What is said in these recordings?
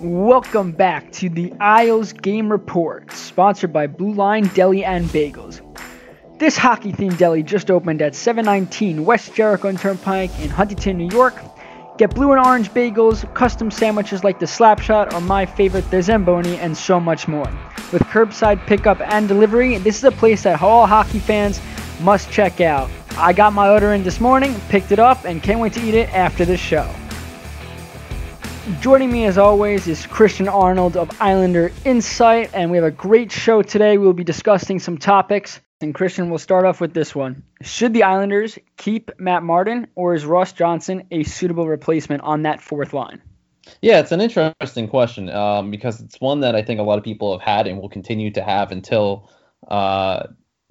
Welcome back to the Isles Game Report, sponsored by Blue Line Deli and Bagels. This hockey themed deli just opened at 719 West Jericho Turnpike in Huntington, New York. Get blue and orange bagels, custom sandwiches like the Slapshot or my favorite, the Zamboni, and so much more. With curbside pickup and delivery, this is a place that all hockey fans must check out. I got my order in this morning, picked it up, and can't wait to eat it after this show. Joining me as always is Christian Arnold of Islander Insight, and we have a great show today. We'll be discussing some topics. And Christian, we'll start off with this one. Should the Islanders keep Matt Martin, or is Ross Johnston a suitable replacement on that fourth line? Yeah, it's an interesting question um, because it's one that I think a lot of people have had and will continue to have until uh,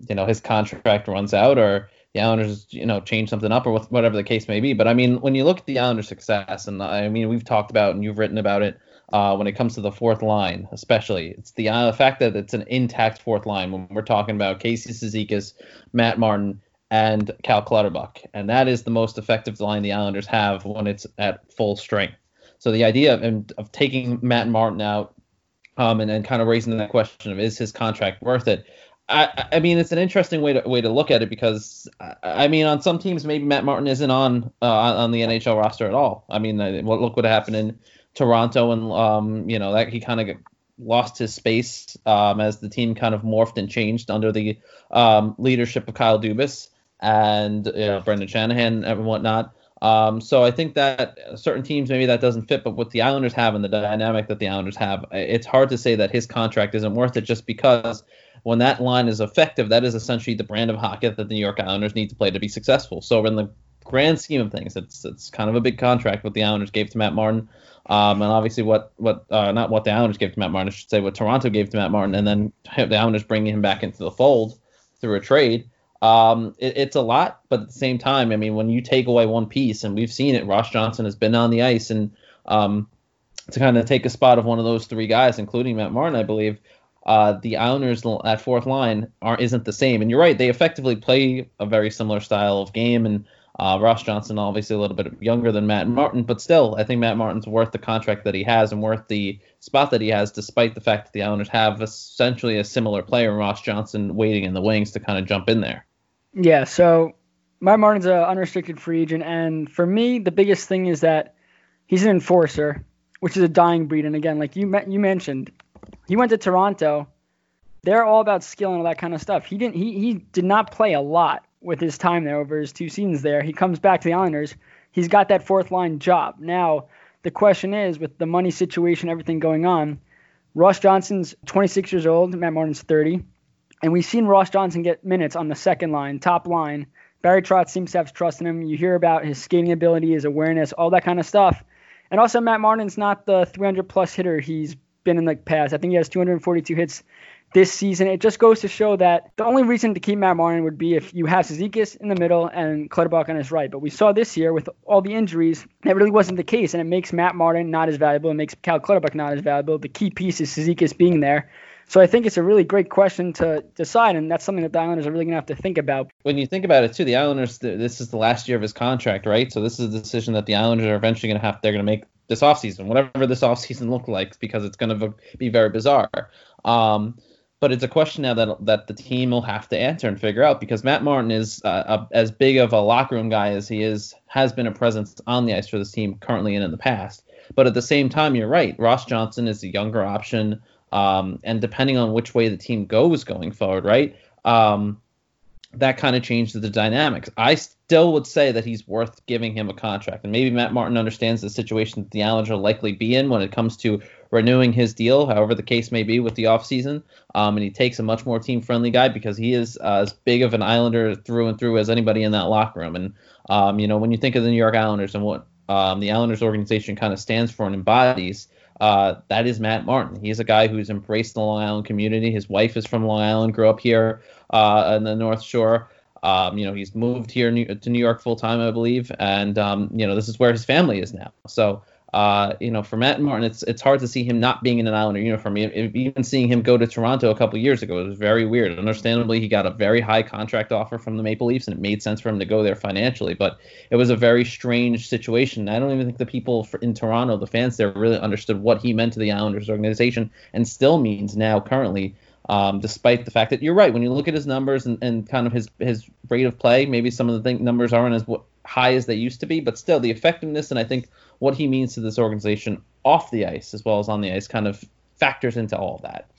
you know his contract runs out or the Islanders, you know, change something up or whatever the case may be. But I mean, when you look at the Islanders' success, and I mean, we've talked about and you've written about it uh, when it comes to the fourth line, especially, it's the uh, fact that it's an intact fourth line when we're talking about Casey Cizikas, Matt Martin, and Cal Clutterbuck, and that is the most effective line the Islanders have when it's at full strength. So the idea of, of taking Matt Martin out um, and then kind of raising that question of is his contract worth it? I, I mean, it's an interesting way to way to look at it because I mean, on some teams, maybe Matt Martin isn't on uh, on the NHL roster at all. I mean, look what happened in Toronto, and um, you know that he kind of lost his space um, as the team kind of morphed and changed under the um, leadership of Kyle Dubas and you know, Brendan Shanahan and whatnot. Um, so I think that certain teams maybe that doesn't fit, but what the Islanders have and the dynamic that the Islanders have, it's hard to say that his contract isn't worth it just because when that line is effective, that is essentially the brand of hockey that the New York Islanders need to play to be successful. So in the grand scheme of things, it's it's kind of a big contract what the Islanders gave to Matt Martin, um, and obviously what what uh, not what the Islanders gave to Matt Martin, I should say what Toronto gave to Matt Martin, and then the Islanders bringing him back into the fold through a trade. Um, it, it's a lot, but at the same time, I mean, when you take away one piece, and we've seen it, Ross Johnston has been on the ice, and um, to kind of take a spot of one of those three guys, including Matt Martin, I believe, uh, the Islanders at fourth line are isn't the same. And you're right, they effectively play a very similar style of game. And uh, Ross Johnston, obviously a little bit younger than Matt Martin, but still, I think Matt Martin's worth the contract that he has and worth the spot that he has, despite the fact that the Islanders have essentially a similar player, Ross Johnston, waiting in the wings to kind of jump in there. Yeah. So Matt Martin's an unrestricted free agent, and for me, the biggest thing is that he's an enforcer, which is a dying breed. And again, like you you mentioned, he went to Toronto. They're all about skill and all that kind of stuff. He didn't. He he did not play a lot with his time there over his two seasons there. He comes back to the Islanders. He's got that fourth line job now. The question is, with the money situation, everything going on, Ross Johnston's 26 years old. Matt Martin's 30, and we've seen Ross Johnston get minutes on the second line, top line. Barry Trotz seems to have trust in him. You hear about his skating ability, his awareness, all that kind of stuff. And also, Matt Martin's not the 300 plus hitter he's been in the past. I think he has 242 hits this season. It just goes to show that the only reason to keep Matt Martin would be if you have Cizikas in the middle and Clutterbuck on his right. But we saw this year with all the injuries, that really wasn't the case, and it makes Matt Martin not as valuable. It makes Cal Clutterbuck not as valuable. The key piece is Cizikas being there. So I think it's a really great question to decide, and that's something that the Islanders are really going to have to think about. When you think about it, too, the Islanders, this is the last year of his contract, right? So this is a decision that the Islanders are eventually going to have. They're going to make this offseason, whatever this offseason looked like, because it's going to be very bizarre. Um, but it's a question now that that the team will have to answer and figure out because Matt Martin is uh, a, as big of a locker room guy as he is has been a presence on the ice for this team currently and in the past. But at the same time, you're right. Ross Johnston is a younger option, um, and depending on which way the team goes going forward, right? Um, that kind of changed the dynamics. I still would say that he's worth giving him a contract. And maybe Matt Martin understands the situation that the Islanders will likely be in when it comes to renewing his deal, however the case may be with the offseason. Um, and he takes a much more team friendly guy because he is uh, as big of an Islander through and through as anybody in that locker room. And, um, you know, when you think of the New York Islanders and what um, the Islanders organization kind of stands for and embodies, uh, that is Matt Martin. He's a guy who's embraced the Long Island community. His wife is from Long Island, grew up here uh, in the North Shore. Um, you know, he's moved here to New York full time, I believe, and um, you know, this is where his family is now. So uh, you know, for Matt Martin, it's it's hard to see him not being in an Islander uniform. Even seeing him go to Toronto a couple years ago, it was very weird. Understandably, he got a very high contract offer from the Maple Leafs, and it made sense for him to go there financially. But it was a very strange situation. I don't even think the people in Toronto, the fans there, really understood what he meant to the Islanders organization, and still means now currently. Um, despite the fact that you're right, when you look at his numbers and, and kind of his his rate of play, maybe some of the th- numbers aren't as high as they used to be, but still the effectiveness and I think what he means to this organization off the ice as well as on the ice kind of factors into all that.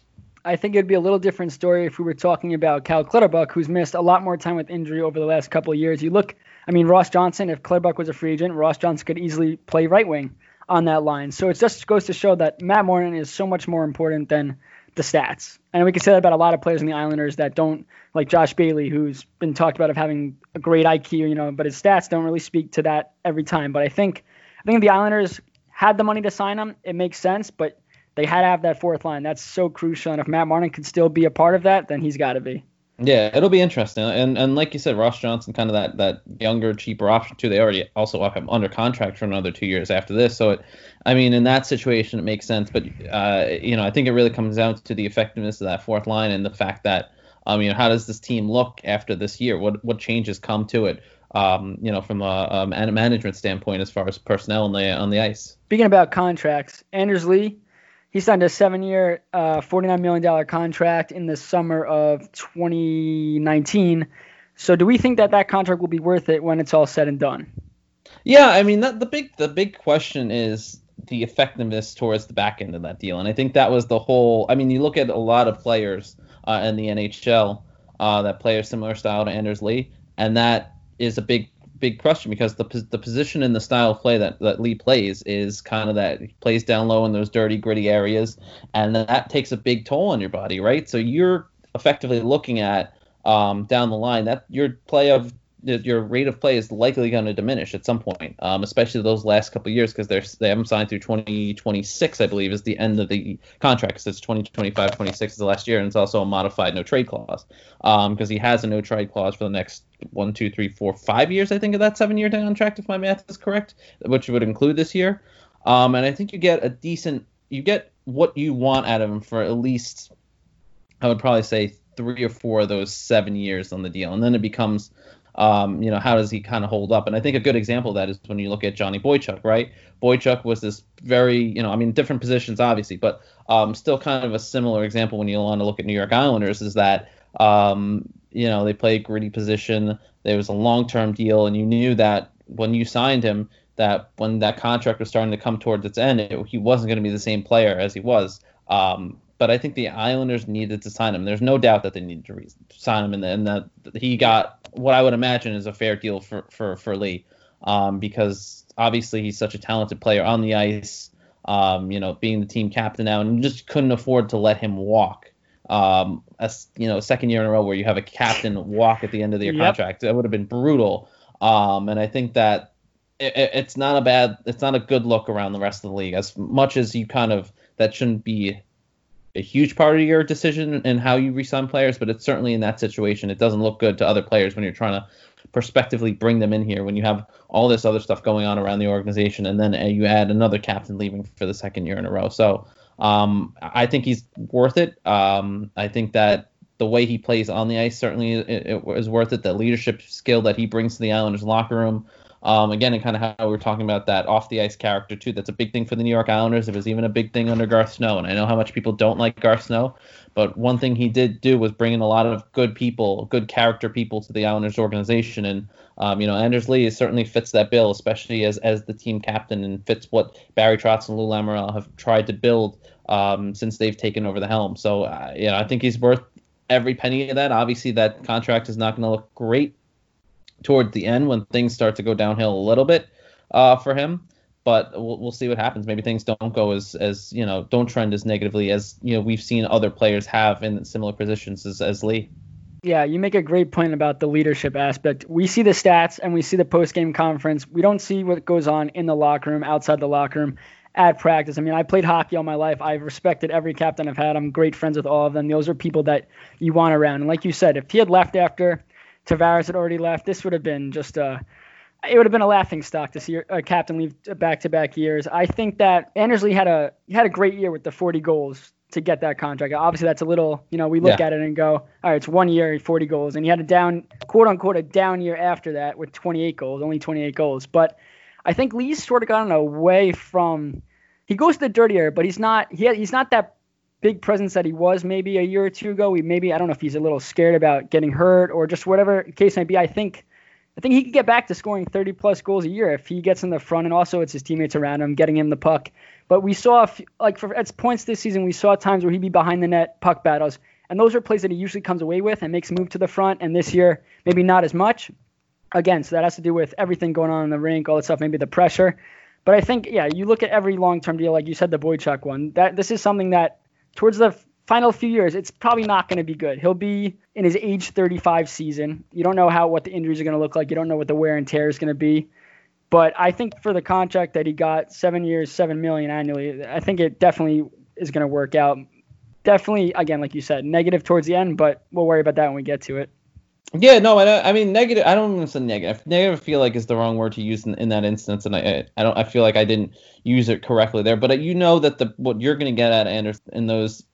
I think it'd be a little different story if we were talking about Cal Clutterbuck, who's missed a lot more time with injury over the last couple of years. You look, I mean, Ross Johnston, if Clutterbuck was a free agent, Ross Johnston could easily play right wing on that line. So it just goes to show that Matt Martin is so much more important than the stats. And we can say that about a lot of players in the Islanders that don't, like Josh Bailey, who's been talked about of having a great IQ, you know, but his stats don't really speak to that every time. But I think I think the Islanders had the money to sign him. It makes sense, but they had to have that fourth line. That's so crucial. And if Matt Martin can still be a part of that, then he's got to be. Yeah, it'll be interesting. And and like you said, Ross Johnston, kind of that that younger, cheaper option too. They already also have him under contract for another two years after this. So it, I mean, in that situation, it makes sense. But uh, you know, I think it really comes down to the effectiveness of that fourth line and the fact that, um, you know, how does this team look after this year? What what changes come to it? Um, you know, from a, um, a, management standpoint as far as personnel on the on the ice. Speaking about contracts, Anders Lee, he signed a seven-year, uh, $49 million contract in the summer of 2019. So, do we think that that contract will be worth it when it's all said and done? Yeah, I mean, that, the big the big question is the effectiveness towards the back end of that deal, and I think that was the whole. I mean, you look at a lot of players uh, in the NHL uh, that play a similar style to Anders Lee, and that is a big big question because the the position and the style of play that, that Lee plays is kind of that he plays down low in those dirty gritty areas and that takes a big toll on your body right? So you're effectively looking at um, down the line that your play of your rate of play is likely going to diminish at some point, um, especially those last couple years because they're they haven't signed through 2026, I believe, is the end of the contract. Because it's 2025, 26 is the last year, and it's also a modified no trade clause because um, he has a no trade clause for the next one, two, three, four, five years. I think of that seven year contract, if my math is correct, which would include this year. Um, and I think you get a decent, you get what you want out of him for at least, I would probably say three or four of those seven years on the deal, and then it becomes um, you know, how does he kind of hold up? And I think a good example of that is when you look at Johnny Boychuk, right? Boychuk was this very, you know, I mean, different positions obviously, but um, still kind of a similar example when you want to look at New York Islanders is that, um, you know, they play a gritty position. There was a long-term deal, and you knew that when you signed him, that when that contract was starting to come towards its end, it, he wasn't going to be the same player as he was. Um, but I think the Islanders needed to sign him. There's no doubt that they needed to re- sign him, and, and that he got what I would imagine is a fair deal for for for Lee, um, because obviously he's such a talented player on the ice. Um, you know, being the team captain now, and just couldn't afford to let him walk. Um, a you know, second year in a row where you have a captain walk at the end of your yep. contract, that would have been brutal. Um, and I think that it, it's not a bad, it's not a good look around the rest of the league. As much as you kind of that shouldn't be a huge part of your decision and how you resign players, but it's certainly in that situation. It doesn't look good to other players when you're trying to prospectively bring them in here when you have all this other stuff going on around the organization, and then you add another captain leaving for the second year in a row. So um, I think he's worth it. Um, I think that the way he plays on the ice certainly is worth it. The leadership skill that he brings to the Islanders locker room. Um, again, and kind of how we were talking about that off the ice character too. That's a big thing for the New York Islanders. It was even a big thing under Garth Snow, and I know how much people don't like Garth Snow, but one thing he did do was bring in a lot of good people, good character people to the Islanders organization, and um, you know Anders Lee certainly fits that bill, especially as as the team captain, and fits what Barry Trotz and Lou Lamoriello have tried to build um, since they've taken over the helm. So uh, you know I think he's worth every penny of that. Obviously, that contract is not going to look great towards the end when things start to go downhill a little bit uh, for him. But we'll, we'll see what happens. Maybe things don't go as as you know don't trend as negatively as you know we've seen other players have in similar positions as, as Lee. Yeah, you make a great point about the leadership aspect. We see the stats and we see the post game conference. We don't see what goes on in the locker room, outside the locker room, at practice. I mean, I played hockey all my life. I've respected every captain I've had. I'm great friends with all of them. Those are people that you want around. And like you said, if he had left after Tavares had already left, this would have been just a it would have been a laughing stock to see a captain leave uh, back-to-back years. I think that Anders Lee had a he had a great year with the 40 goals to get that contract. Obviously, that's a little, you know, we look yeah. at it and go, all right, it's one year, 40 goals, and he had a down, quote unquote, a down year after that with 28 goals, only 28 goals. But I think Lee's sort of gotten away from. He goes to the dirtier, but he's not. He he's not that big presence that he was maybe a year or two ago. We maybe I don't know if he's a little scared about getting hurt or just whatever case may be. I think I think he could get back to scoring 30 plus goals a year if he gets in the front and also it's his teammates around him getting him the puck. But we saw, like for at points this season, we saw times where he'd be behind the net puck battles, and those are plays that he usually comes away with and makes move to the front. And this year, maybe not as much. Again, so that has to do with everything going on in the rink, all that stuff, maybe the pressure. But I think, yeah, you look at every long-term deal, like you said, the Boychuk one. That this is something that towards the final few years, it's probably not going to be good. He'll be in his age 35 season. You don't know how what the injuries are going to look like. You don't know what the wear and tear is going to be. But I think for the contract that he got, seven years, seven million annually, I think it definitely is going to work out. Definitely, again, like you said, negative towards the end, but we'll worry about that when we get to it. Yeah, no, I, I mean negative. I don't even say negative. Negative, I feel like is the wrong word to use in, in that instance, and I, I don't. I feel like I didn't use it correctly there. But you know that the what you're going to get at Anders in those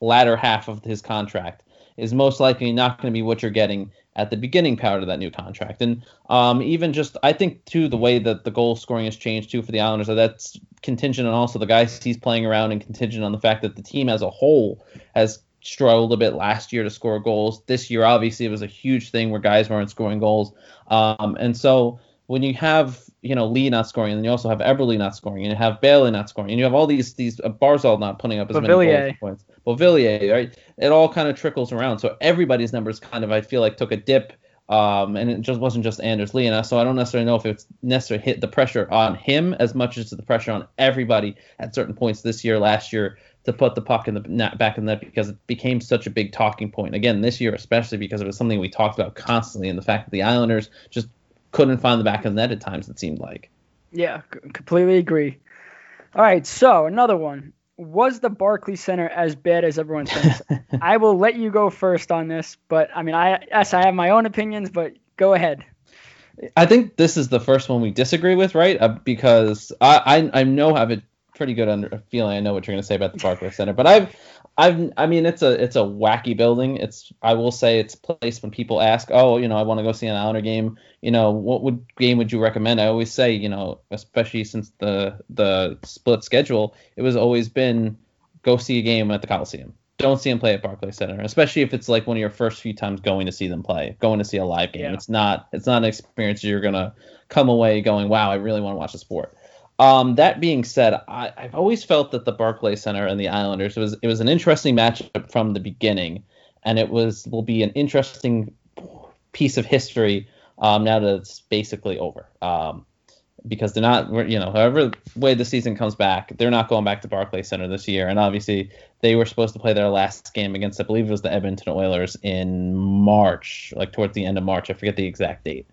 latter half of his contract is most likely not going to be what you're getting at the beginning part of that new contract. And um, even just, I think, too, the way that the goal scoring has changed, too, for the Islanders, that's contingent on also the guys he's playing around and contingent on the fact that the team as a whole has struggled a bit last year to score goals. This year, obviously, it was a huge thing where guys weren't scoring goals. Um, and so when you have you know Lee not scoring, and you also have Eberle not scoring, and you have Bailey not scoring, and you have all these these uh, Barzal not putting up as Beauvillier. many points. Beauvillier, right? It all kind of trickles around. So everybody's numbers kind of I feel like took a dip. Um, and it just wasn't just Anders Lee, and so I don't necessarily know if it's necessarily hit the pressure on him as much as the pressure on everybody at certain points this year, last year, to put the puck in the net, back in the net because it became such a big talking point. Again, this year especially because it was something we talked about constantly, and the fact that the Islanders just couldn't find the back of the net at times. It seemed like. Yeah, completely agree. All right, so another one. Was the Barclay Center as bad as everyone thinks? I will let you go first on this, but I mean, I yes, I have my own opinions, but go ahead. I think this is the first one we disagree with, right? Uh, because I, I I know have a pretty good under feeling. I know what you're going to say about the Barclays Center, but I've I've I mean it's a it's a wacky building. It's I will say it's a place when people ask, oh, you know, I want to go see an Islander game. You know, what would game would you recommend? I always say, you know, especially since the the split schedule, it was always been go see a game at the Coliseum. Don't see them play at Barclays Center, especially if it's like one of your first few times going to see them play, going to see a live game. Yeah. It's not it's not an experience you're gonna come away going, wow, I really want to watch the sport. Um, that being said, I, have always felt that the Barclay Center and the Islanders was it was an interesting matchup from the beginning, and it was will be an interesting piece of history um, now that it's basically over. Um, because they're not, you know, however way the season comes back, they're not going back to Barclay Center this year. And obviously, they were supposed to play their last game against, I believe it was the Edmonton Oilers in March, like towards the end of March. I forget the exact date.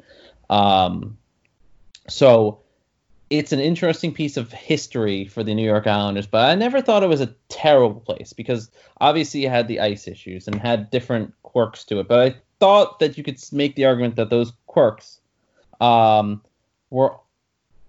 Um, so it's an interesting piece of history for the New York Islanders, but I never thought it was a terrible place because obviously it had the ice issues and had different quirks to it. But I thought that you could make the argument that those quirks um, were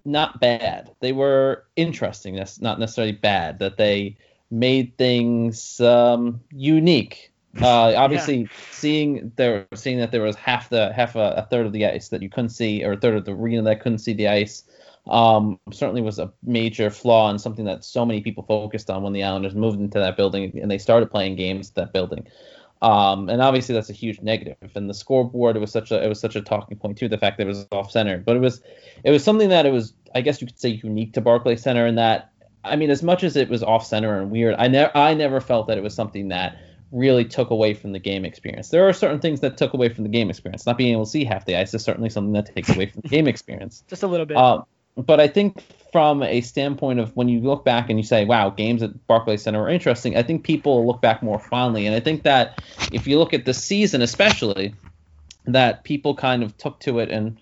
not bad. They were interesting, not necessarily bad. That they made things um, unique. Uh, obviously, yeah. seeing there, seeing that there was half the half a, a, third of the ice that you couldn't see, or a third of the arena that couldn't see the ice um, certainly was a major flaw and something that so many people focused on when the Islanders moved into that building and they started playing games at that building. Um, and obviously that's a huge negative. And the scoreboard it was such a it was such a talking point too. The fact that it was off center, but it was it was something that it was I guess you could say unique to Barclays Center in that I mean as much as it was off center and weird, I never I never felt that it was something that really took away from the game experience. There are certain things that took away from the game experience. Not being able to see half the ice is certainly something that takes away from the game experience. Just a little bit. Um, but I think from a standpoint of when you look back and you say, wow, games at Barclays Center are interesting, I think people look back more fondly. And I think that if you look at the season, especially, that people kind of took to it and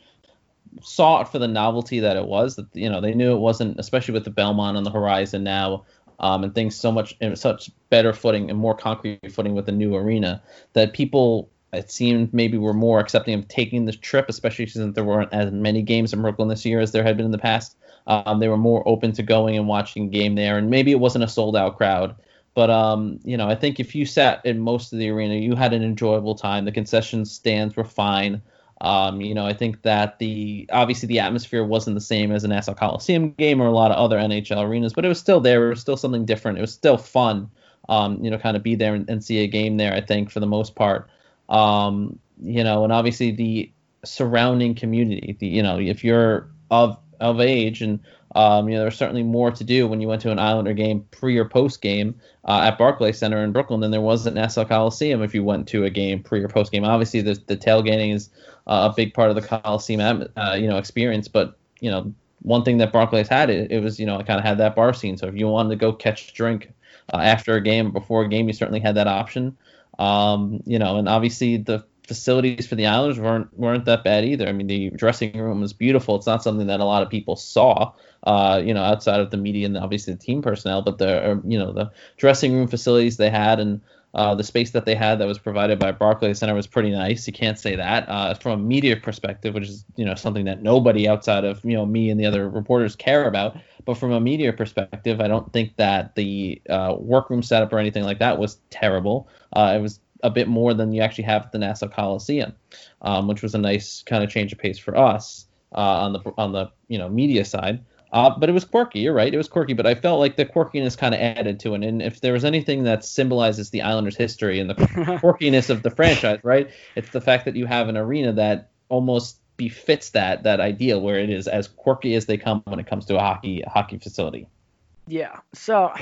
saw it for the novelty that it was. That you know they knew it wasn't, especially with the Belmont on the horizon now, um, and things so much in such better footing and more concrete footing with the new arena that people it seemed maybe we were more accepting of taking the trip, especially since there weren't as many games in Brooklyn this year as there had been in the past. Um, they were more open to going and watching a game there, and maybe it wasn't a sold out crowd. But um, you know, I think if you sat in most of the arena, you had an enjoyable time. The concession stands were fine. Um, you know, I think that the obviously the atmosphere wasn't the same as a Nassau Coliseum game or a lot of other NHL arenas, but it was still there. It was still something different. It was still fun. Um, you know, kind of be there and, and, see a game there. I think for the most part. Um, you know, and obviously the surrounding community. The, you know, if you're of of age and um, you know, there's certainly more to do when you went to an Islander game pre or post game uh, at Barclays Center in Brooklyn than there was at Nassau Coliseum if you went to a game pre or post game. Obviously, the, the tailgating is uh, a big part of the Coliseum, uh, you know, experience. But you know, one thing that Barclays had, it, it was you know, it kind of had that bar scene. So if you wanted to go catch a drink uh, after a game, before a game, you certainly had that option. Um, you know, and obviously the facilities for the Islanders weren't weren't that bad either. I mean, the dressing room was beautiful. It's not something that a lot of people saw, uh, you know, outside of the media and obviously the team personnel, but the uh, you know the dressing room facilities they had and uh, the space that they had that was provided by Barclays Center was pretty nice. You can't say that uh, from a media perspective, which is you know something that nobody outside of you know me and the other reporters care about. But from a media perspective, I don't think that the uh, workroom setup or anything like that was terrible. Uh, it was a bit more than you actually have at the Nassau Coliseum, um, which was a nice kind of change of pace for us uh, on the on the you know media side. Uh, but it was quirky. You're right. It was quirky, but I felt like the quirkiness kind of added to it. And if there was anything that symbolizes the Islanders' history and the quirkiness of the franchise, right, it's the fact that you have an arena that almost befits that that ideal, where it is as quirky as they come when it comes to a hockey a hockey facility. Yeah. So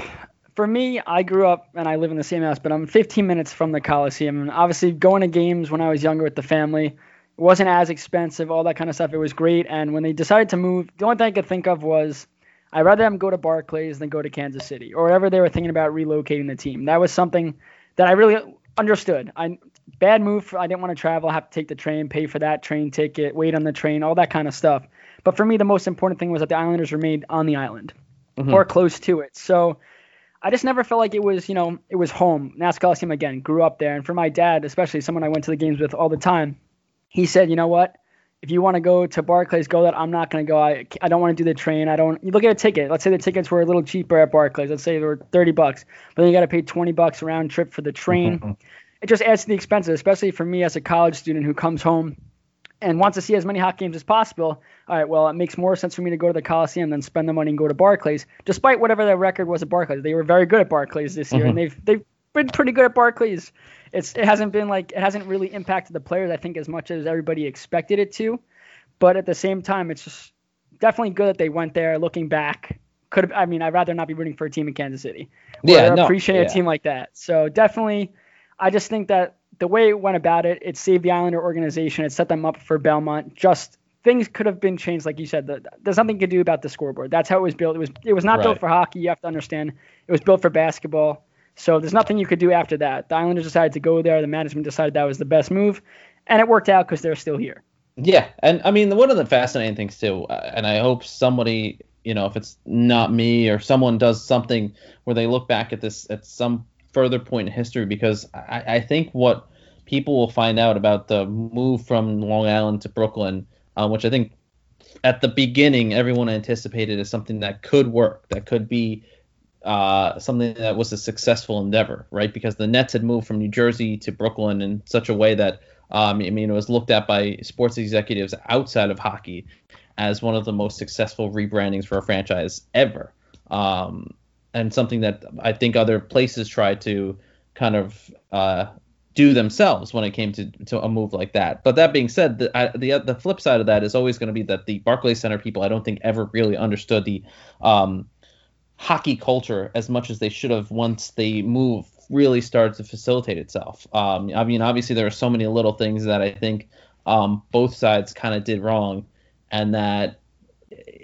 for me, I grew up and I live in the same house, but I'm 15 minutes from the Coliseum. And obviously, going to games when I was younger with the family it wasn't as expensive, all that kind of stuff. It was great. And when they decided to move, the only thing I could think of was I'd rather them go to Barclays than go to Kansas City or whatever they were thinking about relocating the team. That was something that I really understood. I bad move. For, I didn't want to travel, have to take the train, pay for that train ticket, wait on the train, all that kind of stuff. But for me, the most important thing was that the Islanders remained on the island mm-hmm. or close to it. So I just never felt like it was, you know, it was home. Nassau Coliseum again, grew up there. And for my dad, especially someone I went to the games with all the time, he said, you know what? If you want to go to Barclays, go that. I'm not going to go. I, I don't want to do the train. I don't. You look at a ticket. Let's say the tickets were a little cheaper at Barclays. Let's say they were 30 bucks, but then you got to pay 20 bucks round trip for the train. it just adds to the expenses, especially for me as a college student who comes home and wants to see as many hockey games as possible, all right, well, it makes more sense for me to go to the Coliseum than spend the money and go to Barclays, despite whatever their record was at Barclays. They were very good at Barclays this year, mm-hmm. and they've they've been pretty good at Barclays. It's it hasn't been like it hasn't really impacted the players, I think, as much as everybody expected it to. But at the same time, it's just definitely good that they went there. Looking back, could have, I mean, I'd rather not be rooting for a team in Kansas City. Yeah, no, appreciate yeah. a team like that. So definitely, I just think that the way it went about it, it saved the Islander organization. It set them up for Belmont. Just things could have been changed, like you said. The, there's nothing you to do about the scoreboard. That's how it was built. It was it was not right. built for hockey. You have to understand. It was built for basketball. So there's nothing you could do after that. The Islanders decided to go there. The management decided that was the best move, and it worked out because they're still here. Yeah, and I mean one of the fascinating things too, uh, and I hope somebody, you know, if it's not me or someone does something where they look back at this at some further point in history because I, I think what people will find out about the move from Long Island to Brooklyn, um, which I think at the beginning everyone anticipated as something that could work, that could be uh, something that was a successful endeavor, right? Because the Nets had moved from New Jersey to Brooklyn in such a way that um, I mean it was looked at by sports executives outside of hockey as one of the most successful rebrandings for a franchise ever. Um, and something that I think other places try to kind of uh, do themselves when it came to, to a move like that. But that being said, the I, the, the flip side of that is always going to be that the Barclays Center people I don't think ever really understood the um, hockey culture as much as they should have once they move really started to facilitate itself. Um, I mean, obviously there are so many little things that I think um, both sides kind of did wrong, and that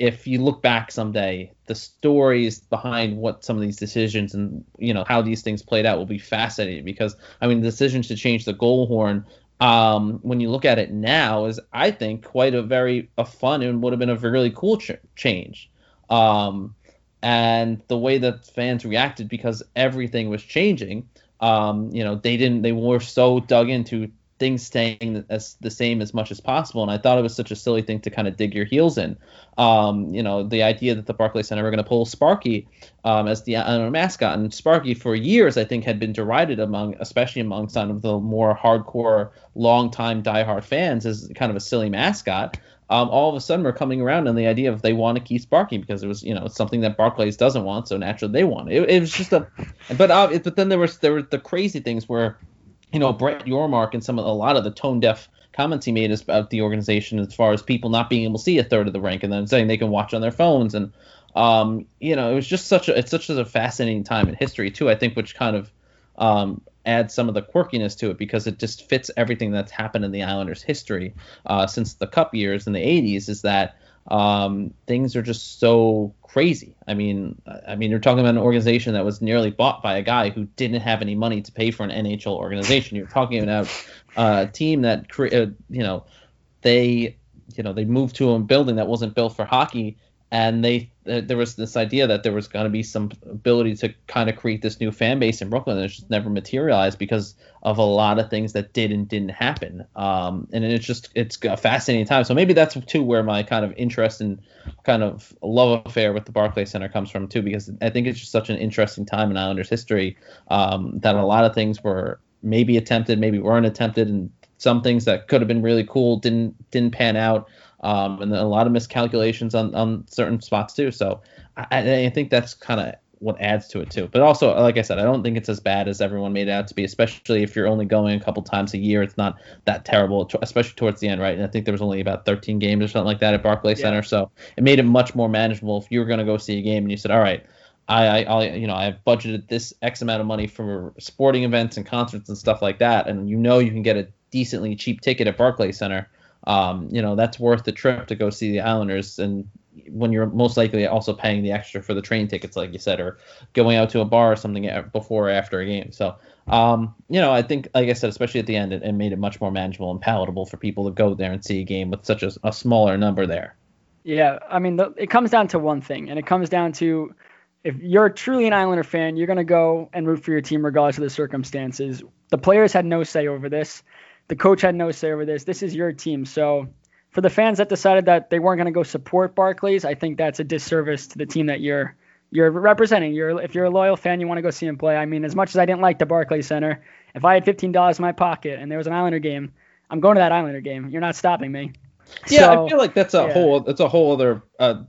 if you look back someday, the stories behind what some of these decisions and you know how these things played out will be fascinating because I mean the decisions to change the goal horn um, when you look at it now is I think quite a very a fun and would have been a really cool ch- change. Um, and the way that fans reacted because everything was changing, um, you know, they didn't they were so dug into things staying as the same as much as possible. And I thought it was such a silly thing to kind of dig your heels in. Um, you know, the idea that the Barclays Center were going to pull Sparky um, as the uh, mascot, and Sparky for years I think had been derided among, especially among some of the more hardcore, long-time diehard fans as kind of a silly mascot. Um, all of a sudden we're coming around on the idea of they want to keep Sparky because it was you know something that Barclays doesn't want, so naturally they want it. It, it was just a, but uh, it, but then there was there were the crazy things where you know, Brett Yormark and some of a lot of the tone deaf comments he made about the organization as far as people not being able to see a third of the rank and then saying they can watch on their phones and um, you know, it was just such a it's such a fascinating time in history too, I think, which kind of um, adds some of the quirkiness to it because it just fits everything that's happened in the Islanders' history uh, since the Cup years in the 80s. Is that um, things are just so crazy. I mean, I mean, you're talking about an organization that was nearly bought by a guy who didn't have any money to pay for an NHL organization. You're talking about a team that, uh, you know, they, you know, they moved to a building that wasn't built for hockey and they there was this idea that there was going to be some ability to kind of create this new fan base in Brooklyn and it just never materialized because of a lot of things that did and didn't happen. Um, and it's just it's a fascinating time. So maybe that's too where my kind of interest and kind of love affair with the Barclays Center comes from too, because I think it's just such an interesting time in Islanders history um, that a lot of things were maybe attempted, maybe weren't attempted, and some things that could have been really cool didn't didn't pan out um, and a lot of miscalculations on, on certain spots too. So I, I think that's kind of what adds to it too. But also, like I said, I don't think it's as bad as everyone made it out to be. Especially if you're only going a couple times a year, it's not that terrible. Especially towards the end, right? And I think there was only about 13 games or something like that at Barclays yeah. Center, so it made it much more manageable. If you were going to go see a game and you said, all right. I, I, you know, I've budgeted this X amount of money for sporting events and concerts and stuff like that, and you know you can get a decently cheap ticket at Barclays Center um, you know that's worth the trip to go see the Islanders, and when you're most likely also paying the extra for the train tickets, like you said, or going out to a bar or something before or after a game. So, um, you know, I think, like I said, especially at the end, it, it, made it much more manageable and palatable for people to go there and see a game with such a, a smaller number there. Yeah, I mean, the, it comes down to one thing, and it comes down to if you're truly an Islander fan, you're going to go and root for your team regardless of the circumstances. The players had no say over this. The coach had no say over this. This is your team. So for the fans that decided that they weren't going to go support Barclays, I think that's a disservice to the team that you're you're representing. You're if you're a loyal fan, you want to go see him play. I mean, as much as I didn't like the Barclays Center, if I had fifteen dollars in my pocket and there was an Islander game, I'm going to that Islander game. You're not stopping me. Yeah, so, I feel like that's a yeah. whole that's a whole other uh,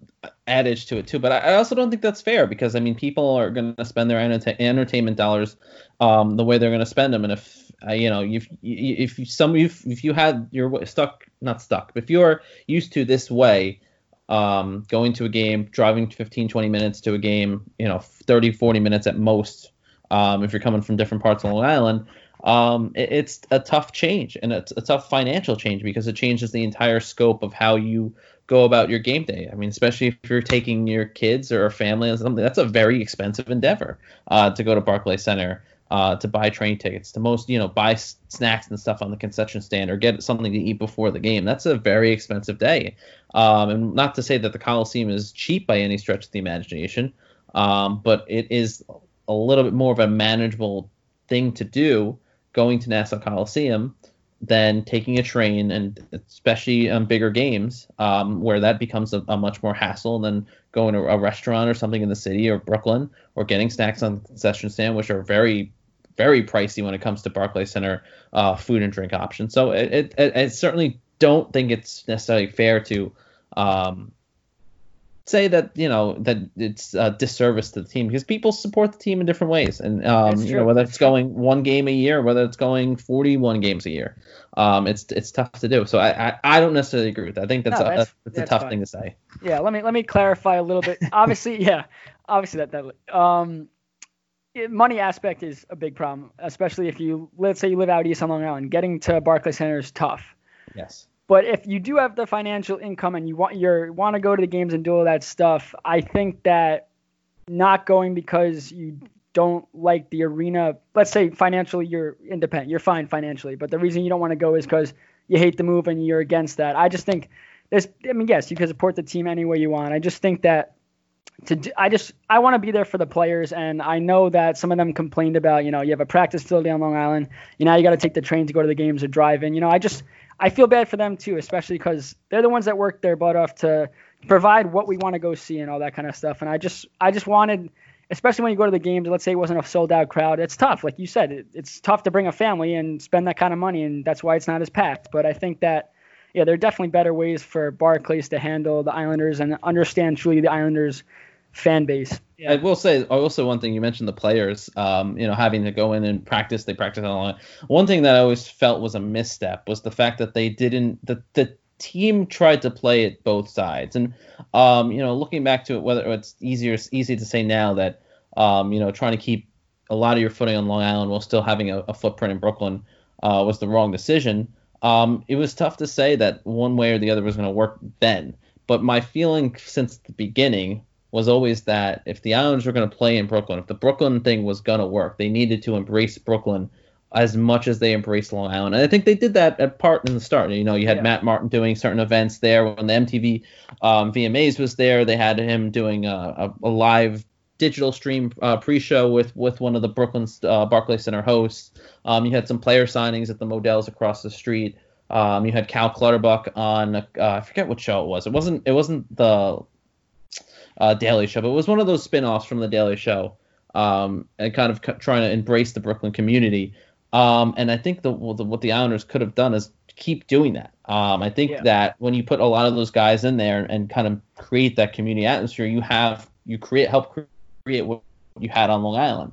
adage to it too. But I, also don't think that's fair because I mean people are going to spend their enter- entertainment dollars um, the way they're going to spend them, and if uh, you know if if you, some if, if you had you're stuck not stuck, if you're used to this way. Um, going to a game, driving 15, 20 minutes to a game, you know, 30, 40 minutes at most, um, if you're coming from different parts of Long Island, um, it, it's a tough change and it's a tough financial change because it changes the entire scope of how you go about your game day. I mean, especially if you're taking your kids or family or something, that's a very expensive endeavor uh, to go to Barclays Center. Uh, to buy train tickets, to most, you know, buy s- snacks and stuff on the concession stand or get something to eat before the game. That's a very expensive day. Um, and not to say that the Coliseum is cheap by any stretch of the imagination, um, but it is a little bit more of a manageable thing to do going to Nassau Coliseum than taking a train, and especially on bigger games, um, where that becomes a, a, much more hassle than going to a restaurant or something in the city or Brooklyn or getting snacks on the concession stand, which are very, very pricey when it comes to Barclays Center uh, food and drink options. So it, it, it, certainly don't think it's necessarily fair to um, say that you know that it's a disservice to the team because people support the team in different ways, and um, you know whether it's going one game a year, whether it's going 41 games a year, um, it's it's tough to do. So I I, I don't necessarily agree with that. I think that's no, a that's, that's, a tough fine. thing to say. Yeah, let me let me clarify a little bit. obviously, yeah, obviously that that um. money aspect is a big problem, especially if you let's say you live out east on Long Island. Getting to Barclays Center is tough. Yes. But if you do have the financial income and you want you want to go to the games and do all that stuff, I think that not going because you don't like the arena, let's say financially you're independent, you're fine financially, but the reason you don't want to go is because you hate the move and you're against that. I just think this. I mean, yes, you can support the team any way you want. I just think that to do, I just I want to be there for the players, and I know that some of them complained about you know you have a practice facility on Long Island, you know you got to take the train to go to the games or drive in. You know I just I feel bad for them too, especially because they're the ones that work their butt off to provide what we want to go see and all that kind of stuff. And I just I just wanted, especially when you go to the games, let's say it wasn't a sold out crowd, it's tough. Like you said, it, it's tough to bring a family and spend that kind of money, and that's why it's not as packed. But I think that yeah, there are definitely better ways for Barclays to handle the Islanders and understand truly the Islanders fan base. Yeah. I will say also one thing you mentioned the players, um, you know, having to go in and practice. They practice online. One thing that I always felt was a misstep was the fact that they didn't the the team tried to play it both sides. And um, you know, looking back to it, whether it's easier easy to say now that um, you know, trying to keep a lot of your footing on Long Island while still having a, a footprint in Brooklyn uh, was the wrong decision. Um, it was tough to say that one way or the other was going to work then. But my feeling since the beginning was always that if the Islanders were going to play in Brooklyn, if the Brooklyn thing was going to work, they needed to embrace Brooklyn as much as they embraced Long Island. And I think they did that at part in the start. You know, you had yeah. Matt Martin doing certain events there when the MTV um, VMAs was there. They had him doing a, a, a live digital stream uh, pre-show with with one of the Brooklyn uh, Barclays Center hosts. Um, you had some player signings at the Modell's across the street. Um, you had Cal Clutterbuck on uh, I forget what show it was. It wasn't it wasn't the uh, Daily Show, but it was one of those spin-offs from the Daily Show, um, and kind of c- trying to embrace the Brooklyn community. Um, and I think the, the, what the Islanders could have done is keep doing that. Um, I think yeah. that when you put a lot of those guys in there and kind of create that community atmosphere, you have you create help create what you had on Long Island.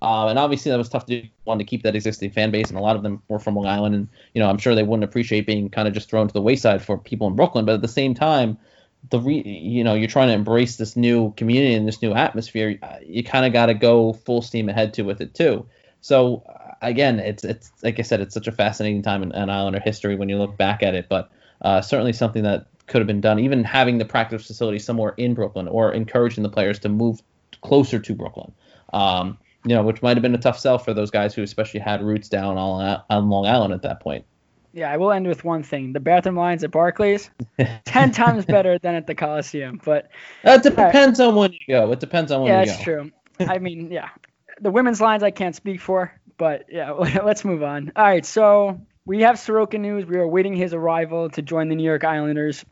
Um, and obviously that was tough to. One to keep that existing fan base, and a lot of them were from Long Island, and you know I'm sure they wouldn't appreciate being kind of just thrown to the wayside for people in Brooklyn. But at the same time, the re, you know you're trying to embrace this new community and this new atmosphere uh, you kind of got to go full steam ahead to with it too so uh, again it's it's like i said it's such a fascinating time in, in islander history when you look back at it but uh, certainly something that could have been done even having the practice facility somewhere in brooklyn or encouraging the players to move closer to brooklyn um, you know which might have been a tough sell for those guys who especially had roots down on, on long island at that point yeah, I will end with one thing. The bathroom lines at Barclays, ten times better than at the Coliseum. But that depends on when you go. It depends on when yeah, you go. Yeah, that's true. I mean, yeah, the women's lines I can't speak for, but yeah, let's move on. All right, so we have Sorokin news. We are awaiting his arrival to join the New York Islanders,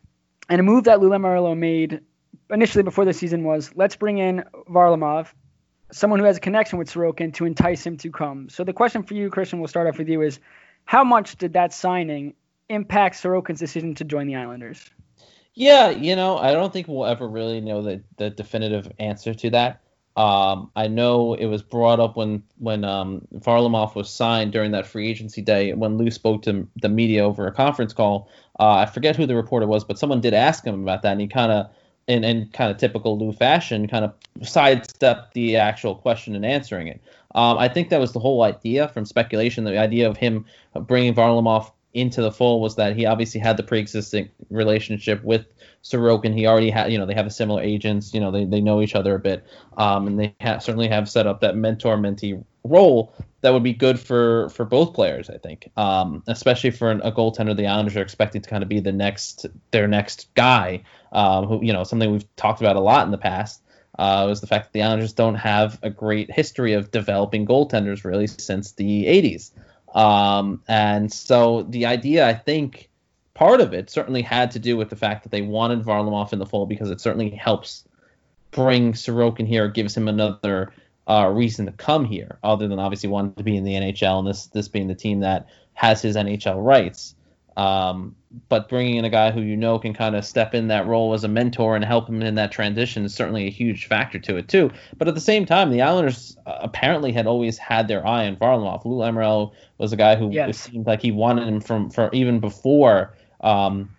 and a move that Lou Lamoriello made initially before the season was let's bring in Varlamov, someone who has a connection with Sorokin, to entice him to come. So the question for you, Christian, we'll start off with you is how much did that signing impact Sorokin's decision to join the Islanders? Yeah, you know, I don't think we'll ever really know the, the definitive answer to that. Um, I know it was brought up when when um, Varlamov was signed during that free agency day when Lou spoke to the media over a conference call. Uh, I forget who the reporter was, but someone did ask him about that, and he kind of, in, in kind of typical Lou fashion, kind of sidestepped the actual question and answering it. Um, I think that was the whole idea from speculation. The idea of him bringing Varlamov into the fold was that he obviously had the pre-existing relationship with Sorokin. He already had, you know, they have a similar agents. You know, they, they know each other a bit, um, and they ha- certainly have set up that mentor-mentee role that would be good for for both players. I think, um, especially for an, a goaltender. The Islanders are expecting to kind of be the next their next guy. Um, who you know something we've talked about a lot in the past uh, was the fact that the Islanders don't have a great history of developing goaltenders really since the 80s. Um, and so the idea, I think, part of it certainly had to do with the fact that they wanted Varlamov in the fold because it certainly helps bring Sorokin here, gives him another uh, reason to come here, other than obviously wanting to be in the NHL and this this being the team that has his NHL rights. Um, but bringing in a guy who you know can kind of step in that role as a mentor and help him in that transition is certainly a huge factor to it too. But at the same time, the Islanders uh, apparently had always had their eye on Varlamov. Lou Lamoriello was a guy who yes. seemed like he wanted him from for even before um,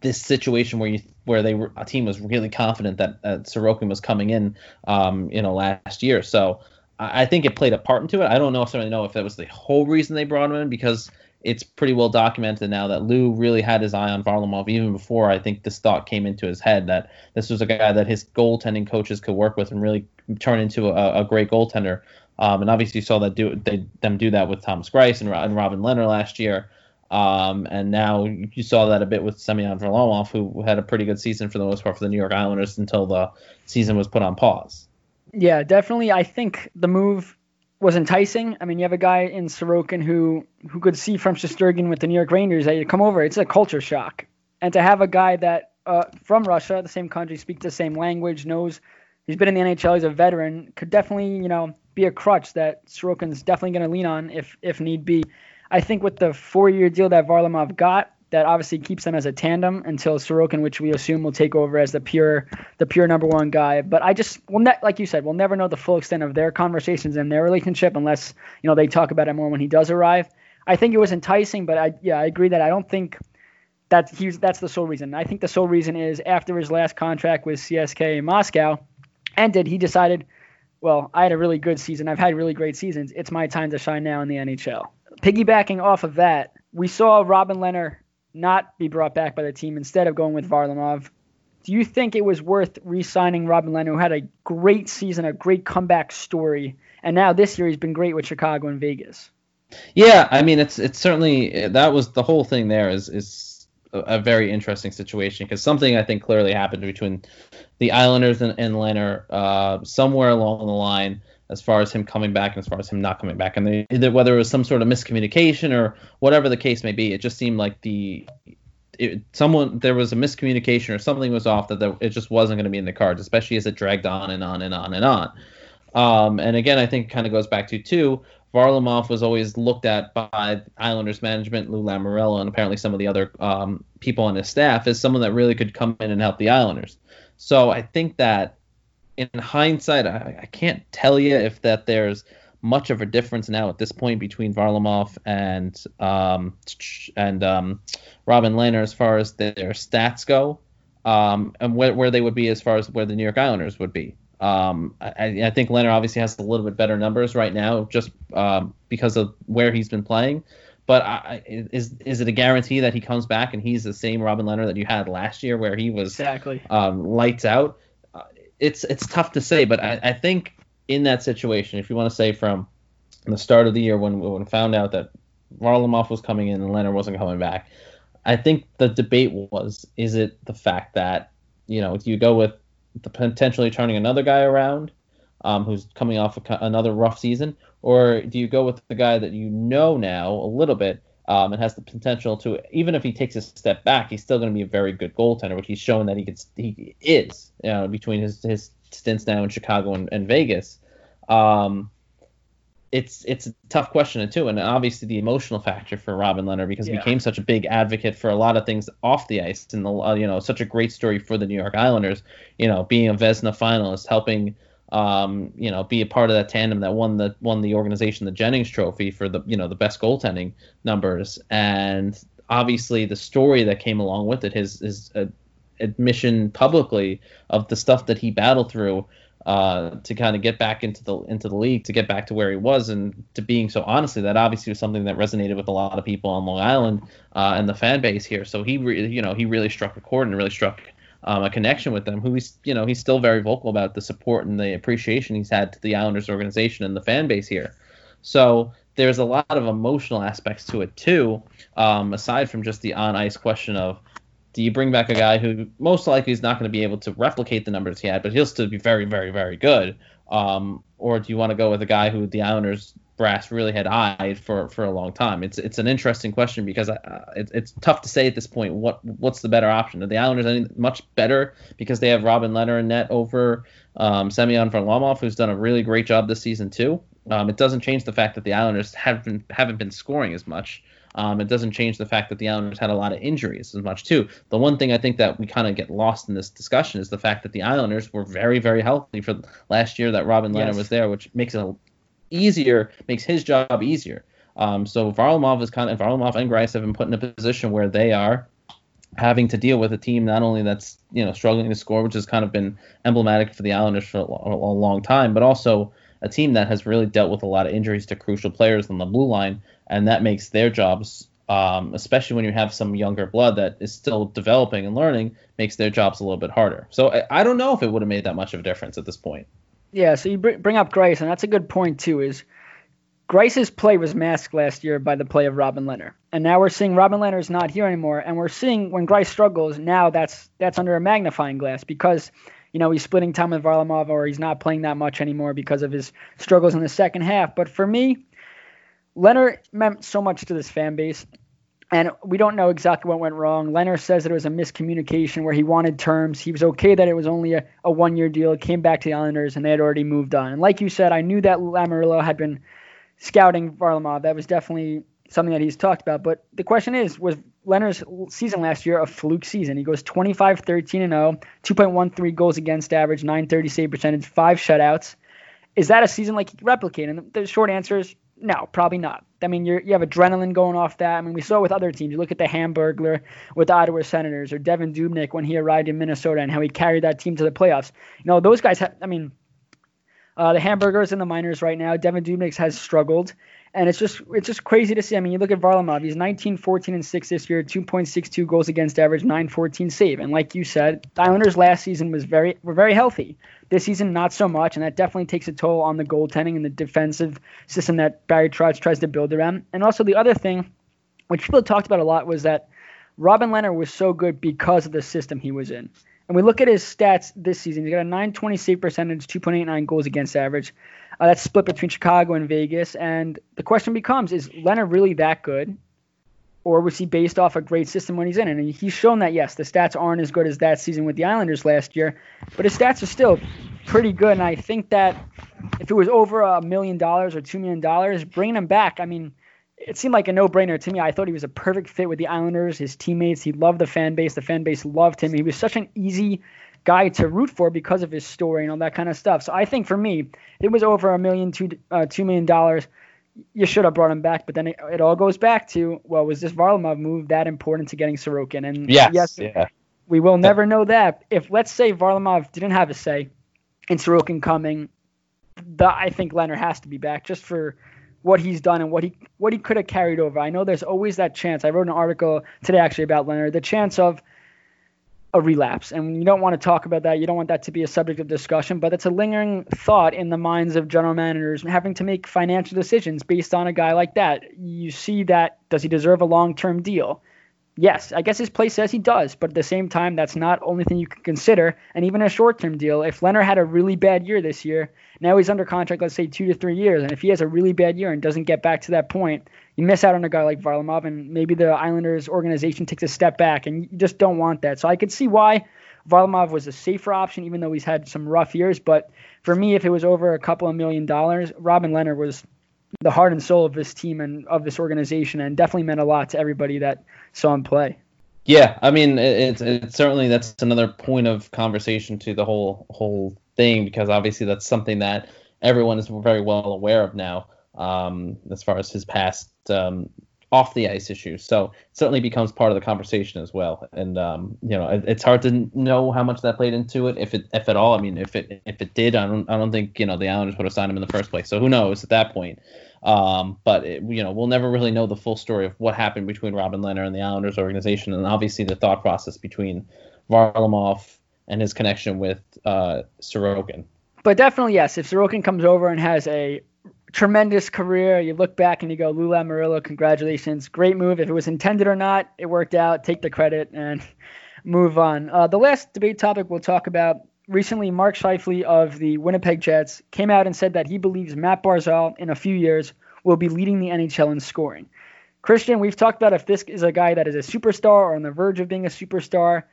this situation where you where they were a team was really confident that uh, Sorokin was coming in, um, you know, last year. So I, I think it played a part into it. I don't necessarily know if that was the whole reason they brought him in because it's pretty well documented now that Lou really had his eye on Varlamov even before I think this thought came into his head that this was a guy that his goaltending coaches could work with and really turn into a, a great goaltender. Um, and obviously you saw that do they, them do that with Thomas Greiss and, and Robin Lehner last year. Um, and now you saw that a bit with Semyon Varlamov, who had a pretty good season for the most part for the New York Islanders until the season was put on pause. Yeah, definitely. I think the move was enticing. I mean, you have a guy in Sorokin who who could see from Shesterkin with the New York Rangers that you come over. It's a culture shock, and to have a guy that uh, from Russia, the same country, speaks the same language, knows he's been in the NHL, he's a veteran, could definitely you know be a crutch that Sorokin's definitely going to lean on if if need be. I think with the four-year deal that Varlamov got, that obviously keeps them as a tandem until Sorokin, which we assume will take over as the pure the pure number one guy. But I just will ne- like you said, we'll never know the full extent of their conversations and their relationship unless you know they talk about it more when he does arrive. I think it was enticing, but I yeah I agree that I don't think that he's that's the sole reason. I think the sole reason is after his last contract with CSKA in Moscow ended, he decided, well, I had a really good season. I've had really great seasons. It's my time to shine now in the NHL. Piggybacking off of that, we saw Robin Lehner not be brought back by the team instead of going with Varlamov. Do you think it was worth re-signing Robin Lehner, who had a great season, a great comeback story, and now this year he's been great with Chicago and Vegas? Yeah, I mean it's it's certainly that was the whole thing. There is is a very interesting situation because something I think clearly happened between the Islanders and, and Lehner uh, somewhere along the line as far as him coming back and as far as him not coming back. And they, either whether it was some sort of miscommunication or whatever the case may be, it just seemed like the it, someone there was a miscommunication or something was off that it just wasn't going to be in the cards, especially as it dragged on and on and on and on. Um, and again, I think it kind of goes back to too. Varlamov was always looked at by Islanders management, Lou Lamoriello, and apparently some of the other um, people on his staff as someone that really could come in and help the Islanders. So I think that in hindsight, I, I, can't tell you if that there's much of a difference now at this point between Varlamov and um, and um, Robin Lehner as far as their stats go, um, and where, where they would be as far as where the New York Islanders would be. Um, I, I, think Lehner obviously has a little bit better numbers right now just um, because of where he's been playing. But I, is is it a guarantee that he comes back and he's the same Robin Lehner that you had last year, where he was exactly um, lights out? It's it's tough to say, but I, I think in that situation, if you want to say from the start of the year when when found out that Varlamov was coming in and Lehner wasn't coming back, I think the debate was: is it the fact that you know you go with the potentially turning another guy around, um, who's coming off a, another rough season, or do you go with the guy that you know now a little bit um, and has the potential to even if he takes a step back, he's still going to be a very good goaltender, which he's shown that he could he is you know, between his his stints now in Chicago and, and Vegas. Um, it's it's a tough question too, and obviously the emotional factor for Robin Lehner because yeah. he became such a big advocate for a lot of things off the ice, and the uh, you know such a great story for the New York Islanders. You know, being a Vezina finalist, helping um, you know, be a part of that tandem that won the won the organization the Jennings Trophy for the you know the best goaltending numbers, and obviously the story that came along with it, his his uh, admission publicly of the stuff that he battled through uh, to kind of get back into the into the league, to get back to where he was, and to being so honestly, that obviously was something that resonated with a lot of people on Long Island uh, and the fan base here. So he, re- you know, he really struck a chord and really struck um, a connection with them. Who he's you know he's still very vocal about the support and the appreciation he's had to the Islanders organization and the fan base here. So there's a lot of emotional aspects to it too, um, aside from just the on ice question of do you bring back a guy who most likely is not going to be able to replicate the numbers he had, but he'll still be very, very, very good? Um, or do you want to go with a guy who the Islanders brass really had eyed for for a long time. It's it's an interesting question because uh, it, it's tough to say at this point what what's the better option. Are the Islanders any much better because they have Robin Lehner and net over um, Semyon Varlamov, who's done a really great job this season too. Um, it doesn't change the fact that the Islanders haven't haven't been scoring as much. Um, it doesn't change the fact that the Islanders had a lot of injuries as much too. The one thing I think that we kind of get lost in this discussion is the fact that the Islanders were very, very healthy for last year that Robin Lehner yes. was there, which makes it easier, makes his job easier. Um, so Varlamov is kind of Varlamov and Greiss have been put in a position where they are having to deal with a team not only that's you know struggling to score, which has kind of been emblematic for the Islanders for a, a long time, but also a team that has really dealt with a lot of injuries to crucial players on the blue line, and that makes their jobs, um, especially when you have some younger blood that is still developing and learning, makes their jobs a little bit harder. So I, I don't know if it would have made that much of a difference at this point. Yeah, so you bring up Greiss, and that's a good point too. Is Greiss' play was masked last year by the play of Robin Lehner, and now we're seeing Robin Lehner is not here anymore, and we're seeing when Greiss struggles now that's that's under a magnifying glass because you know he's splitting time with Varlamov or he's not playing that much anymore because of his struggles in the second half. But for me, Lehner meant so much to this fan base. And we don't know exactly what went wrong. Lehner says that it was a miscommunication where he wanted terms. He was okay that it was only a, a one year deal. Came back to the Islanders and they had already moved on. And like you said, I knew that Lamoriello had been scouting Varlamov. That was definitely something that he's talked about. But the question is, was Lehner's season last year a fluke season? He goes 25, 13, and 0, 2.13 goals against average, 930 save percentage, five shutouts. Is that a season like he could replicate? And the short answer is no, probably not. I mean, you you have adrenaline going off that. I mean, we saw it with other teams. You look at the Hamburglar with the Ottawa Senators or Devan Dubnyk when he arrived in Minnesota and how he carried that team to the playoffs. You know, those guys. have. I mean, uh, the Hamburgers in the minors right now. Devan Dubnyk has struggled, and it's just it's just crazy to see. I mean, you look at Varlamov. He's 19, 14, and six this year. 2.62 goals against average, 914 save. And like you said, the Islanders last season was very were very healthy. This season, not so much, and that definitely takes a toll on the goaltending and the defensive system that Barry Trotz tries to build around. And also the other thing, which people talked about a lot, was that Robin Lehner was so good because of the system he was in. And we look at his stats this season. He's got a 920 save percentage, 2.89 goals against average. Uh, that's split between Chicago and Vegas. And the question becomes: Is Lehner really that good? or was he based off a great system when he's in it? And he's shown that yes, the stats aren't as good as that season with the Islanders last year, but his stats are still pretty good. And I think that if it was over a million dollars or two million dollars, bringing him back, I mean, it seemed like a no-brainer to me. I thought he was a perfect fit with the Islanders, his teammates. He loved the fan base. The fan base loved him. He was such an easy guy to root for because of his story and all that kind of stuff. So I think for me, it was over a million, two, uh, two million dollars you should have brought him back. But then it, it, all goes back to, well, was this Varlamov move that important to getting Sorokin? And yes, yes yeah. we will never know that. If let's say Varlamov didn't have a say in Sorokin coming, the, I think Lehner has to be back just for what he's done and what he what he could have carried over. I know there's always that chance. I wrote an article today actually about Lehner, the chance of a relapse. And you don't want to talk about that. You don't want that to be a subject of discussion, but it's a lingering thought in the minds of general managers having to make financial decisions based on a guy like that. You see that does he deserve a long-term deal? Yes, I guess his play says he does, but at the same time, that's not only thing you can consider. And even a short-term deal, if Lehner had a really bad year this year, now he's under contract, let's say two to three years, and if he has a really bad year and doesn't get back to that point, you miss out on a guy like Varlamov, and maybe the Islanders organization takes a step back, and you just don't want that. So I could see why Varlamov was a safer option, even though he's had some rough years. But for me, if it was over a couple of million dollars, Robin Lehner was the heart and soul of this team and of this organization, and definitely meant a lot to everybody that saw him play. Yeah, I mean, it's it's certainly that's another point of conversation to the whole whole thing because obviously that's something that everyone is very well aware of now um, as far as his past um, off the ice issues. So certainly becomes part of the conversation as well. And um, you know, it, it's hard to know how much that played into it, if it if at all. I mean, if it if it did, I don't I don't think you know the Islanders would have signed him in the first place. So who knows at that point. Um, but it, you know, we'll never really know the full story of what happened between Robin Lehner and the Islanders organization, and obviously the thought process between Varlamov and his connection with uh, Sorokin. But definitely, yes. If Sorokin comes over and has a tremendous career. You look back and you go, Lou Lamoriello, congratulations. Great move. If it was intended or not, it worked out. Take the credit and move on. Uh, the last debate topic we'll talk about recently, Mark Scheifele of the Winnipeg Jets came out and said that he believes Matt Barzal in a few years will be leading the NHL in scoring. Christian, we've talked about if this is a guy that is a superstar or on the verge of being a superstar.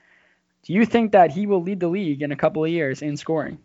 Do you think that he will lead the league in a couple of years in scoring?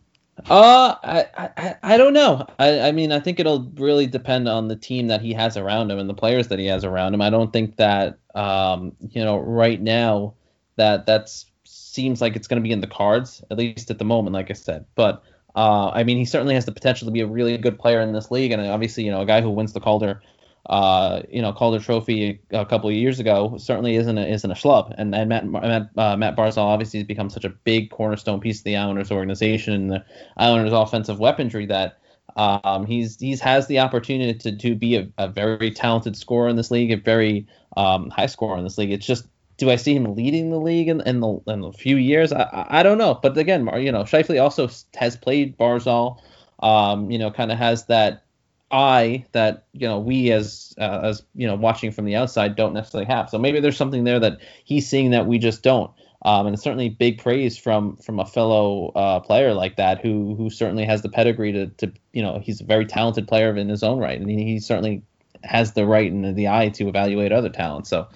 Uh, I, I, I don't know. I, I mean, I think it'll really depend on the team that he has around him and the players that he has around him. I don't think that, um, you know, right now that that's seems like it's going to be in the cards, at least at the moment, like I said. But uh, I mean, he certainly has the potential to be a really good player in this league, and obviously, you know, a guy who wins the Calder uh, you know, Calder Trophy a couple of years ago certainly isn't a, isn't a schlub. And, and Matt Matt, uh, Matt Barzal obviously has become such a big cornerstone piece of the Islanders organization and the Islanders offensive weaponry that um, he's he's has the opportunity to to be a, a very talented scorer in this league, a very um, high scorer in this league. It's just do I see him leading the league in, in the in a few years? I, I don't know. But again, you know, Scheifele also has played Barzal. Um, you know, kind of has that eye that you know we as uh, as you know watching from the outside don't necessarily have. So maybe there's something there that he's seeing that we just don't. Um, and certainly big praise from from a fellow uh, player like that who who certainly has the pedigree to, to you know he's a very talented player in his own right and he, certainly has the right and the eye to evaluate other talent so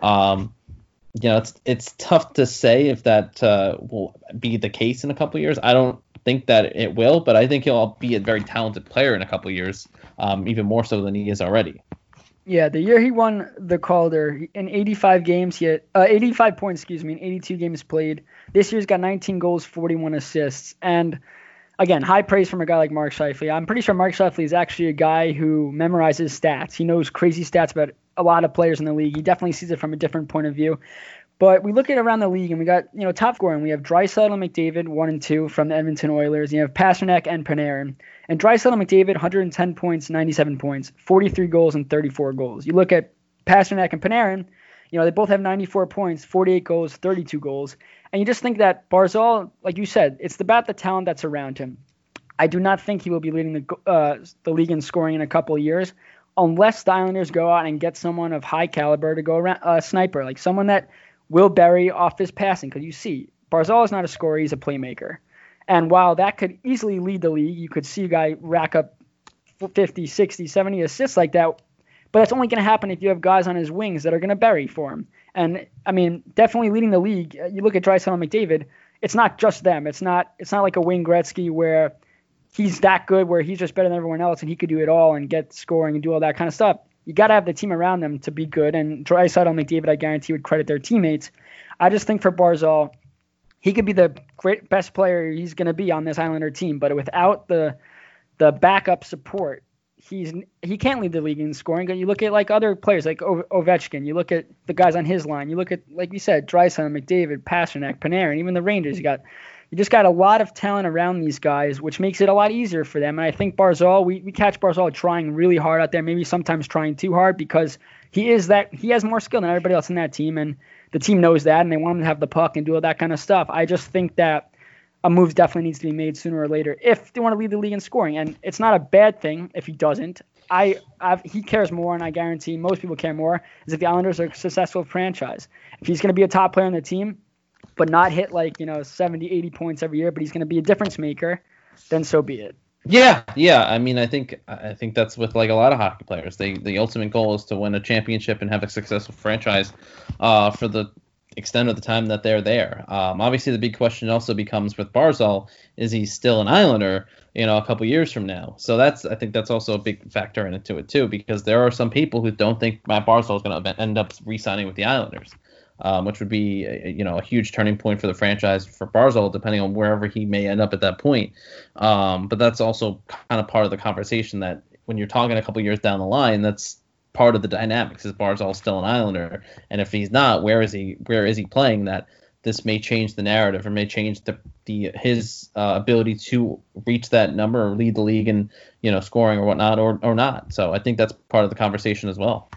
um, you know it's it's tough to say if that uh, will be the case in a couple years I don't think that it will but I think he'll be a very talented player in a couple years um, even more so than he is already yeah, the year he won the Calder in 85 games, he had uh, 85 points, excuse me, in 82 games played. This year's got 19 goals, 41 assists, and again, high praise from a guy like Mark Scheifele. I'm pretty sure Mark Scheifele is actually a guy who memorizes stats. He knows crazy stats about a lot of players in the league. He definitely sees it from a different point of view. But we look at around the league, and we got you know top scoring. We have Draisaitl and McDavid, one and two from the Edmonton Oilers. You have Pastrnak and Panarin. And Draisaitl and McDavid, 110 points, 97 points, 43 goals, and 34 goals. You look at Pastrnak and Panarin, you know they both have 94 points, 48 goals, 32 goals. And you just think that Barzal, like you said, it's about the talent that's around him. I do not think he will be leading the uh, the league in scoring in a couple years, unless the Islanders go out and get someone of high caliber to go around a uh, sniper, like someone that will bury off his passing. Because you see, Barzal is not a scorer; he's a playmaker. And while that could easily lead the league, you could see a guy rack up 50, 60, 70 assists like that. But that's only going to happen if you have guys on his wings that are going to bury for him. And I mean, definitely leading the league. Uh, you look at Draisaitl and McDavid. It's not just them. It's not. It's not like a Wayne Gretzky where he's that good, where he's just better than everyone else and he could do it all and get scoring and do all that kind of stuff you got to have the team around them to be good. And Draisaitl and McDavid, I guarantee, would credit their teammates. I just think for Barzal, he could be the great best player he's going to be on this Islander team, but without the the backup support, he's he can't lead the league in scoring. You look at like other players like Ovechkin. You look at the guys on his line. You look at like we said, Draisaitl, McDavid, Pastrnak, Panarin, even the Rangers. You got you just got a lot of talent around these guys, which makes it a lot easier for them. And I think Barzal, we, we catch Barzal trying really hard out there, maybe sometimes trying too hard because he is that he has more skill than everybody else in that team, and the team knows that, and they want him to have the puck and do all that kind of stuff. I just think that a move definitely needs to be made sooner or later if they want to lead the league in scoring, and it's not a bad thing if he doesn't. I I've, he cares more, and I guarantee most people care more, is if the Islanders are a successful franchise. If he's going to be a top player on the team, but not hit like, you know, 70, 80 points every year, but he's going to be a difference maker, then so be it. Yeah, yeah. I mean, I think I think that's with like a lot of hockey players. They the ultimate goal is to win a championship and have a successful franchise uh, for the extent of the time that they're there. Um, obviously, the big question also becomes with Barzal: is he still an Islander? You know, a couple years from now. So that's I think that's also a big factor into it too, because there are some people who don't think Matt Barzal is going to end up re-signing with the Islanders um, which would be you know a huge turning point for the franchise for Barzal, depending on wherever he may end up at that point. Um, but that's also kind of part of the conversation that when you're talking a couple years down the line, that's part of the dynamics. Is Barzal still an Islander? And if he's not, where is he? Where is he playing? That this may change the narrative or may change the, the his uh, ability to reach that number or lead the league in you know scoring or whatnot or or not. So I think that's part of the conversation as well.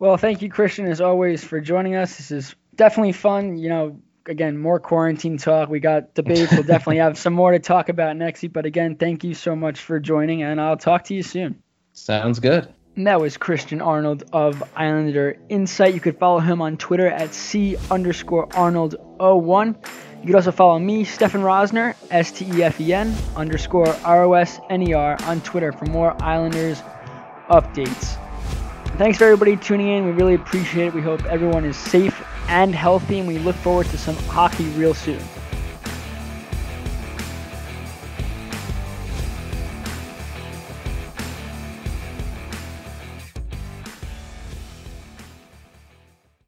Well, thank you, Christian, as always, for joining us. This is definitely fun. You know, again, more quarantine talk. We got debates. We'll definitely have some more to talk about next week. But again, thank you so much for joining, and I'll talk to you soon. Sounds good. And that was Christian Arnold of Islander Insight. You could follow him on Twitter at C underscore Arnold01. You could also follow me, Stefen Rosner, S T E F E N underscore R O S N E R on Twitter for more Islanders updates. Thanks for everybody tuning in. We really appreciate it. We hope everyone is safe and healthy, and we look forward to some hockey real soon.